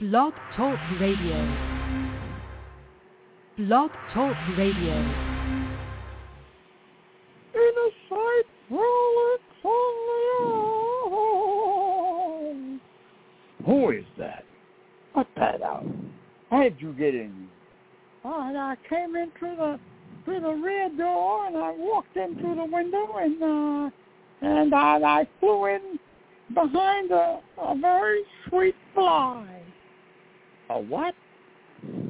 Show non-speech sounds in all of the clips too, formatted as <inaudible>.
Blog Talk Radio. Blog Talk Radio. In a sight frolics on the own. Who is that? Cut that out. How'd you get in? And I came in through the through the rear door, and I walked in through the window, and uh, and I, I flew in behind a, a very sweet fly. A what?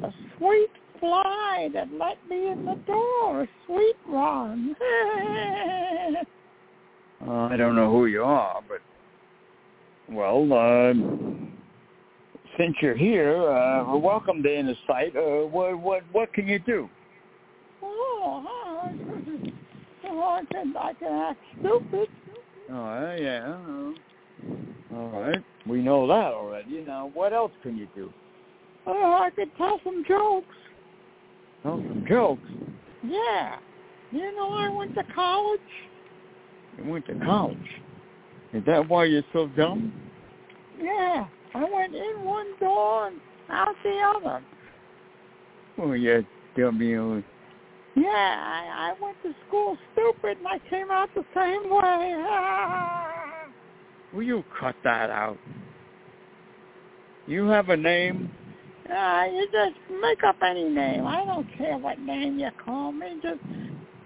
A sweet fly that let me in the door. A sweet one. <laughs> Uh, I don't know who you are, but well, uh, since you're here, uh, welcome to Inner Sight. Uh, what what what can you do? oh, <laughs> oh, I can I can act stupid. Oh yeah. All right, we know that already. Now, what else can you do? Oh, I could tell some jokes. Tell some jokes. Yeah. You know, I went to college. You went to college. Is that why you're so dumb? Yeah. I went in one door and out the other. Oh, yeah, dummy. Yeah, I, I went to school stupid and I came out the same way. <laughs> Will you cut that out? You have a name? Uh, you just make up any name. I don't care what name you call me. Just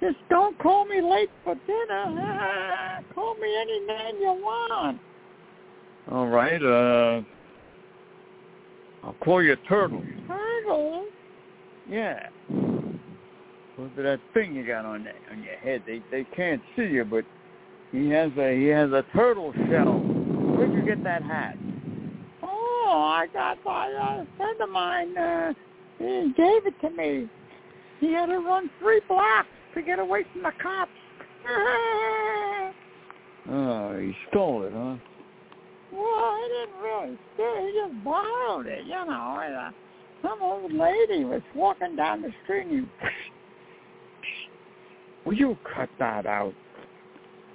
just don't call me late for dinner. <laughs> call me any name you want. All right. Uh, I'll call you Turtle. Turtle? Yeah. Look at that thing you got on that, on your head. They they can't see you, but he has a he has a turtle shell. Where'd you get that hat? Oh, I got by a friend of mine. Uh, he gave it to me. He had to run three blocks to get away from the cops. <laughs> Oh, he stole it, huh? well, he didn't really steal. He just borrowed it, you know. And, uh, some old lady was walking down the street and <laughs> Will you cut that out?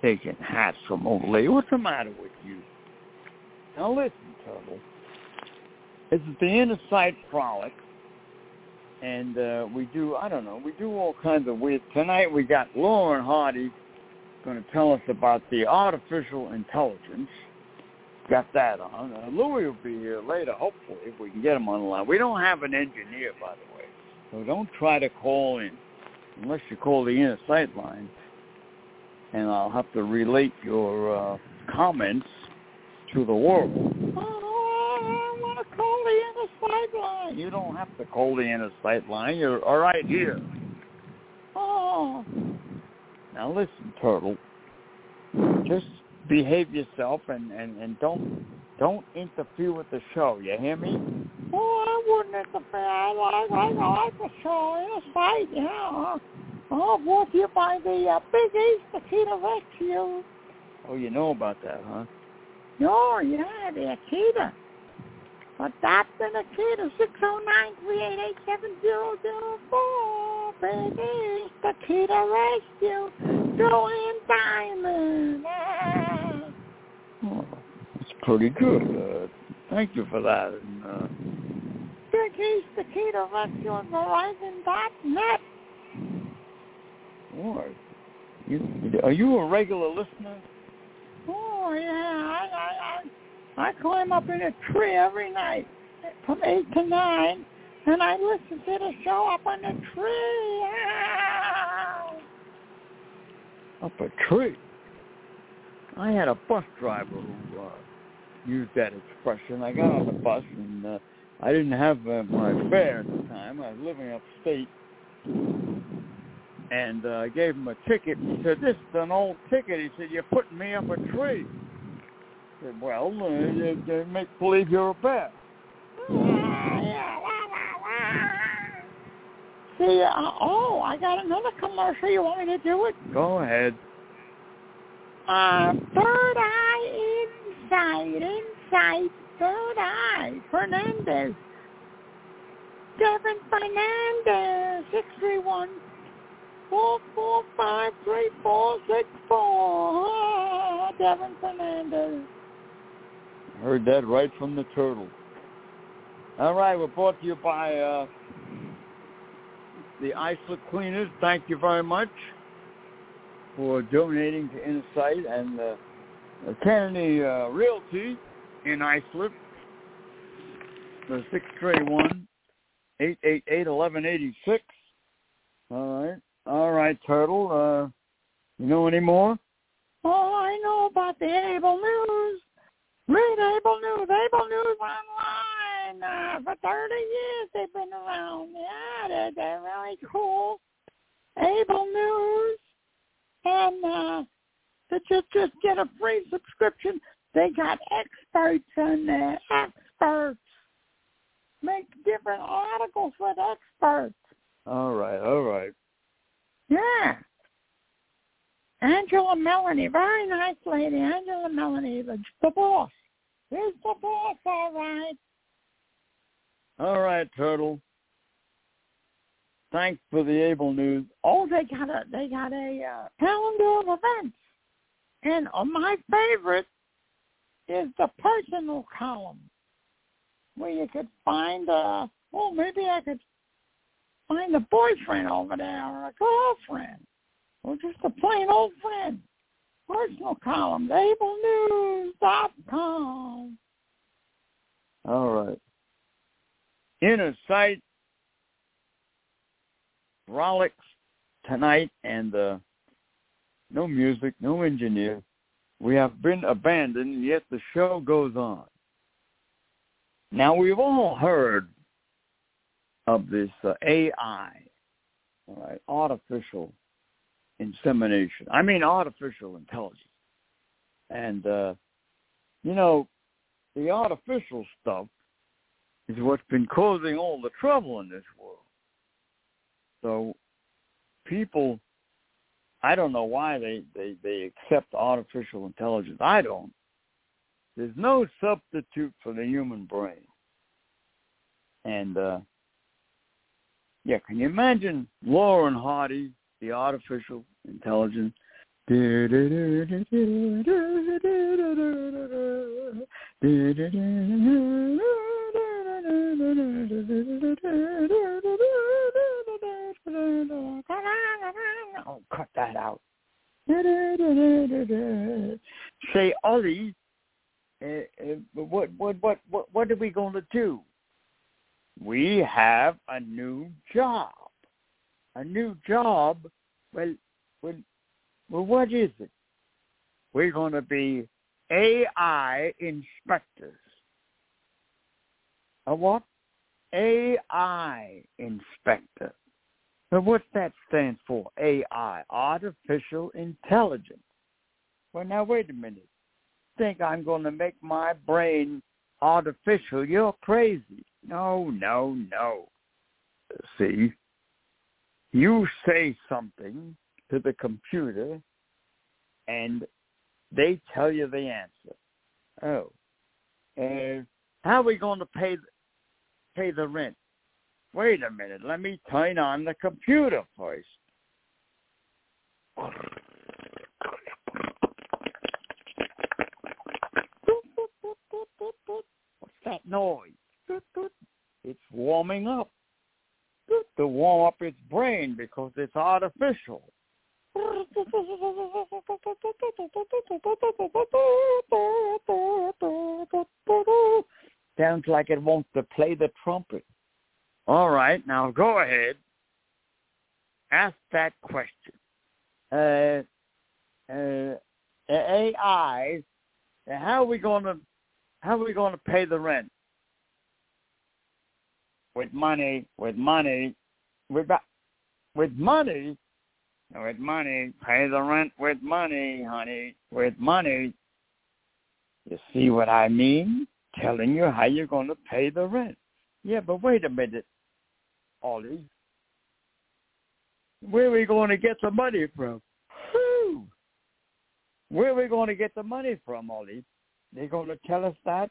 Taking hats from old lady. What's the matter with you? Now listen, Turtle. Is the Inner Sight Frolic. And uh, we do, I don't know, we do all kinds of weird. Tonight we got Lauren Hardy going to tell us about the artificial intelligence. Got that on. Uh, Louis will be here later, hopefully, if we can get him on the line. We don't have an engineer, by the way, so don't try to call in unless you call the Innersight line. And I'll have to relate your uh, comments to the world. You don't have to call the Inner Sight line. You're all right here. Oh, Now listen, Turtle. Just behave yourself and, and, and don't don't interfere with the show. You hear me? oh, I wouldn't interfere. I like, I like the show. Innersight, yeah. Oh, brought you by the uh, Big East Akita Rescue. Oh, you know about that, huh? Oh, yeah, the Akita. Adopting Akita, 609-388-7004. Big East Akita Rescue. Julian Diamond. Ah. Oh, that's pretty good. Uh, thank you for that. And, uh, Big East Akita Rescue at Verizon.net. boy, you, are you a regular listener? Oh yeah, I I I I climb up in a tree every night from eight to nine, and I listen to the show up on the tree. Ah. Up a tree. I had a bus driver who uh, used that expression. I got on the bus and uh, I didn't have uh, my fare at the time. I was living upstate. And uh, I gave him a ticket. He said, this is an old ticket. He said, you're putting me up a tree. Well, uh, you, you make believe you're a bear. See, uh, oh, I got another commercial. You want me to do it? Go ahead. Uh, third eye inside, inside, third eye, Fernandez. Devin Fernandez, 631 four four five three four six four. <laughs> Ah, Devin Fernandez. Heard that right from the turtle. All right, we're brought to you by uh, the Islip Cleaners. Thank you very much for donating to Insight and uh, Kennedy uh, Realty in Islip. The 631-888-1186. All right. All right, Turtle. Uh, you know any more? Oh, I know about the Able News. Read Able News. Able News online. Uh, for 30 years they've been around. Yeah, they're, they're really cool. Able News. And uh, to just, just get a free subscription, they got experts in there. Experts. Make different articles with experts. All right, all right. Yeah. Angela Melanie, very nice lady. Angela Melanie, the, the boss. Here's the boss, all right. All right, Turtle. Thanks for the able news. Oh, they got a they got a uh, calendar of events, and uh, my favorite is the personal column, where you could find uh oh maybe I could find a boyfriend over there or a girlfriend or just a plain old friend. Personal column, ablenews.com. All right. Inner sight frolics tonight and uh, no music, no engineer. We have been abandoned, yet the show goes on. Now we've all heard of this uh, AI, all right, artificial insemination. I mean artificial intelligence. And, uh, you know, the artificial stuff is what's been causing all the trouble in this world. So people, I don't know why they, they, they accept artificial intelligence. I don't. There's no substitute for the human brain. And, uh, yeah, can you imagine Lauren Hardy, the artificial intelligence? Oh, cut that out. Say, Ollie, uh, uh, what, what, what, what, what are we going to do? We have a new job. A new job. Well, well, well, what is it? We're going to be AI inspectors. A what? AI inspector. But what's that stand for? AI, artificial intelligence. Well, now wait a minute. Think I'm going to make my brain artificial? You're crazy. No, no, no. See, you say something to the computer, and they tell you the answer. Oh, uh, how are we going to pay pay the rent? Wait a minute. Let me turn on the computer first. What's that noise? It's warming up. To warm up its brain because it's artificial. Sounds like it wants to play the trumpet. All right, now go ahead. Ask that question. Uh, uh, AI, how are we going to how are we going to pay the rent? With money, with money, with with money, with money. Pay the rent with money, honey. With money. You see what I mean? Telling you how you're going to pay the rent. Yeah, but wait a minute, Ollie. Where are we going to get the money from? Whew. Where are we going to get the money from, Ollie? They're going to tell us that?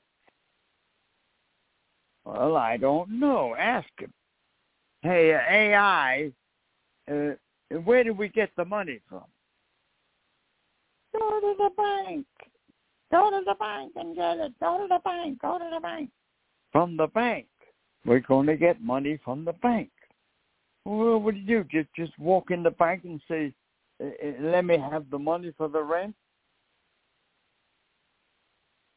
Well, I don't know. Ask him. Hey, uh, AI, uh, where did we get the money from? Go to the bank. Go to the bank and get it. Go to the bank. Go to the bank. From the bank. we're going to get money from the bank. Well, what do you do? Just just walk in the bank and say, "Let me have the money for the rent."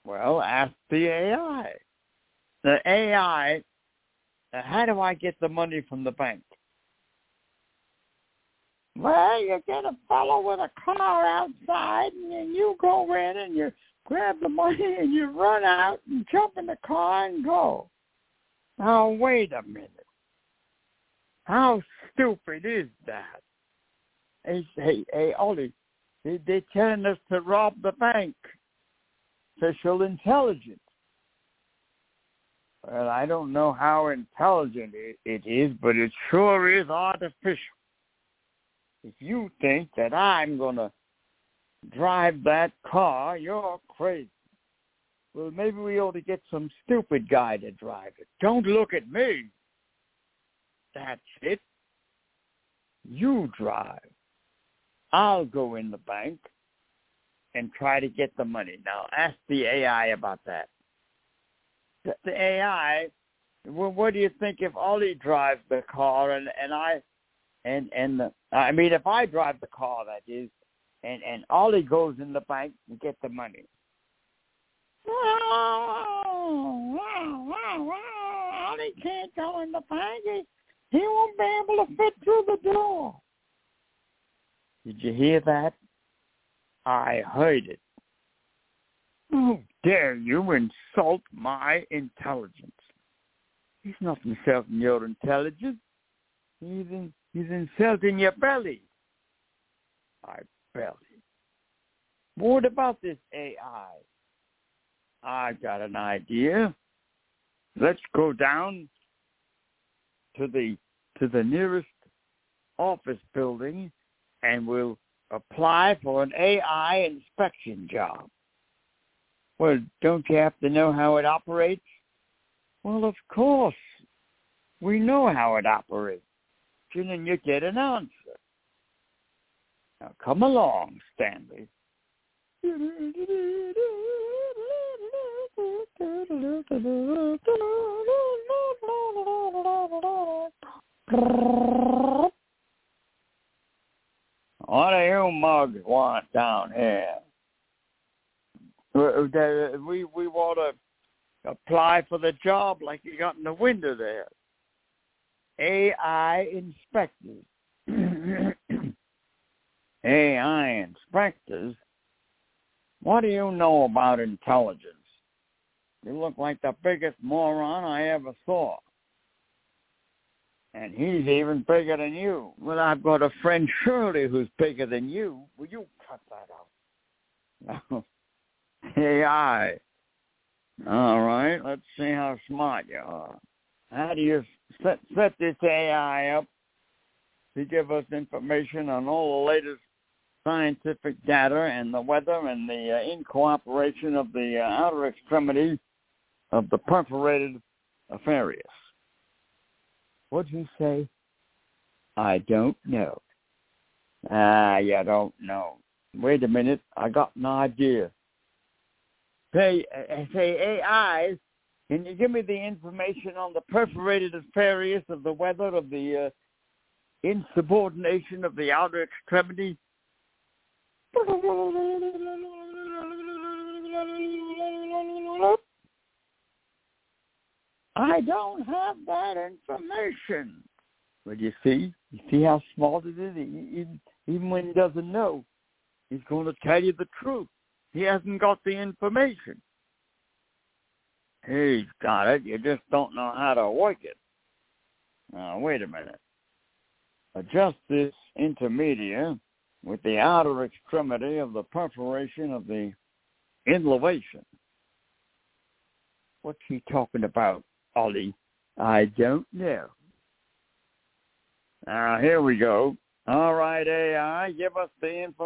Well, ask the AI. The AI, Uh, how do I get the money from the bank? Well, you get a fellow with a car outside, and you go in and you grab the money <laughs> and you run out and jump in the car and go. Now, wait a minute. How stupid is that? Hey, hey, hey Ollie, they, they're telling us to rob the bank. Artificial intelligence. Well, I don't know how intelligent it, it is, but it sure is artificial. If you think that I'm going to drive that car, you're crazy. Well, maybe we ought to get some stupid guy to drive it. Don't look at me. That's it. You drive. I'll go in the bank and try to get the money. Now, ask the AI about that. The, AI, well, what do you think if Ollie drives the car and and I, and and the, I mean if I drive the car that is, and and Ollie goes in the bank and get the money. <laughs> Ollie can't go in the bank. He, he won't be able to fit through the door. Did you hear that? I heard it. How dare you insult my intelligence? He's not insulting your intelligence. He's, in, he's insulting your belly. My belly. What about this AI? I've got an idea. Let's go down to the to the nearest office building and we'll apply for an AI inspection job. Well, don't you have to know how it operates? Well, of course. We know how it operates. And then you get an answer. Now come along, Stanley. What do you mugs want down here? Uh, uh, we we want to apply for the job like you got in the window there. AI inspectors. <clears throat> AI inspectors. What do you know about intelligence? You look like the biggest moron I ever saw and he's even bigger than you. Well, I've got a friend Shirley who's bigger than you. Will you cut that out? <laughs> AI. All right, let's see how smart you are. How do you set, set this AI up to give us information on all the latest scientific data and the weather and the uh, in cooperation of the uh, outer extremity of the perforated Aquarius? What'd you say? I don't know. Ah, you don't know. Wait a minute. I got an idea. Say, say AI, can you give me the information on the perforated Aquarius of the weather of the uh, insubordination of the outer extremity? I don't have that information. But you see, you see how smart it is. Even, even when he doesn't know, he's going to tell you the truth. He hasn't got the information. He's got it. You just don't know how to work it. Now, wait a minute. Adjust this intermedia with the outer extremity of the perforation of the innovation. What's he talking about? Ollie? I don't know. Now, here we go. All right, AI, give us the info.